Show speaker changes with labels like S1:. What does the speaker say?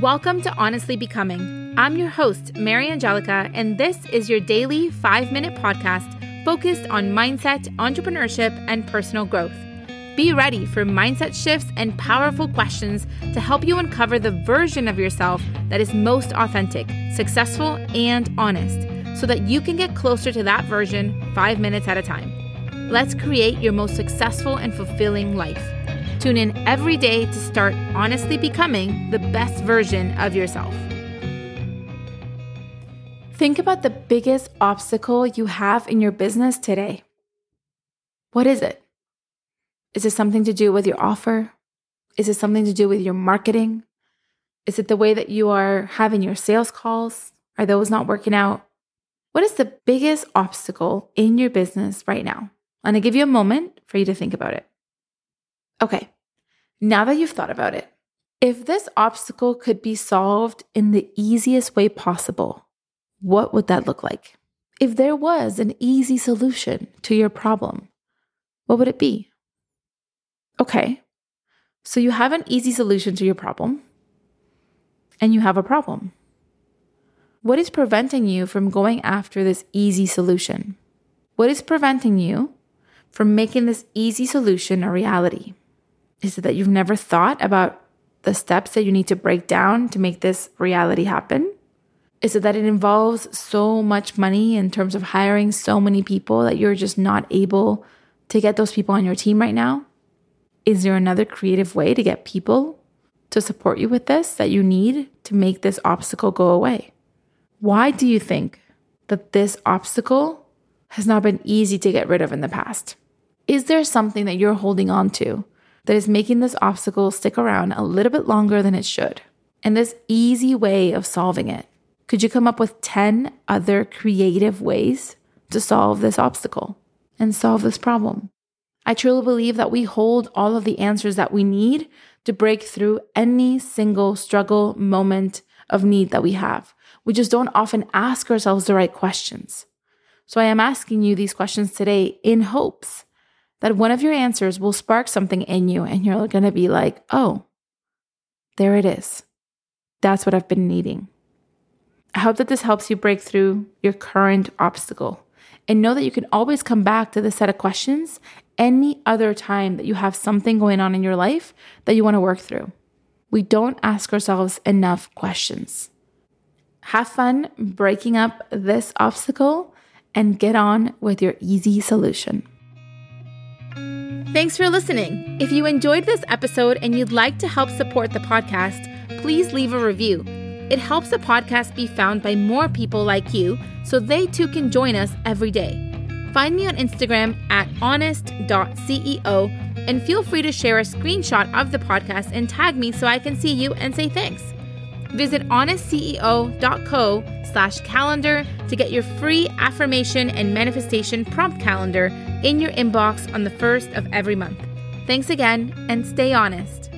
S1: Welcome to Honestly Becoming. I'm your host, Mariangelica, and this is your daily five minute podcast focused on mindset, entrepreneurship, and personal growth. Be ready for mindset shifts and powerful questions to help you uncover the version of yourself that is most authentic, successful, and honest so that you can get closer to that version five minutes at a time. Let's create your most successful and fulfilling life. Tune in every day to start honestly becoming the best version of yourself. Think about the biggest obstacle you have in your business today. What is it? Is it something to do with your offer? Is it something to do with your marketing? Is it the way that you are having your sales calls? Are those not working out? What is the biggest obstacle in your business right now? I'm to give you a moment for you to think about it. Okay, now that you've thought about it, if this obstacle could be solved in the easiest way possible, what would that look like? If there was an easy solution to your problem, what would it be? Okay, so you have an easy solution to your problem, and you have a problem. What is preventing you from going after this easy solution? What is preventing you from making this easy solution a reality? Is it that you've never thought about the steps that you need to break down to make this reality happen? Is it that it involves so much money in terms of hiring so many people that you're just not able to get those people on your team right now? Is there another creative way to get people to support you with this that you need to make this obstacle go away? Why do you think that this obstacle has not been easy to get rid of in the past? Is there something that you're holding on to that is making this obstacle stick around a little bit longer than it should. And this easy way of solving it, could you come up with 10 other creative ways to solve this obstacle and solve this problem? I truly believe that we hold all of the answers that we need to break through any single struggle moment of need that we have. We just don't often ask ourselves the right questions. So I am asking you these questions today in hopes that one of your answers will spark something in you and you're going to be like, oh, there it is. That's what I've been needing. I hope that this helps you break through your current obstacle and know that you can always come back to this set of questions any other time that you have something going on in your life that you want to work through. We don't ask ourselves enough questions. Have fun breaking up this obstacle and get on with your easy solution. Thanks for listening. If you enjoyed this episode and you'd like to help support the podcast, please leave a review. It helps the podcast be found by more people like you so they too can join us every day. Find me on Instagram at honest.ceo and feel free to share a screenshot of the podcast and tag me so I can see you and say thanks. Visit honestceo.co slash calendar to get your free affirmation and manifestation prompt calendar in your inbox on the first of every month. Thanks again and stay honest.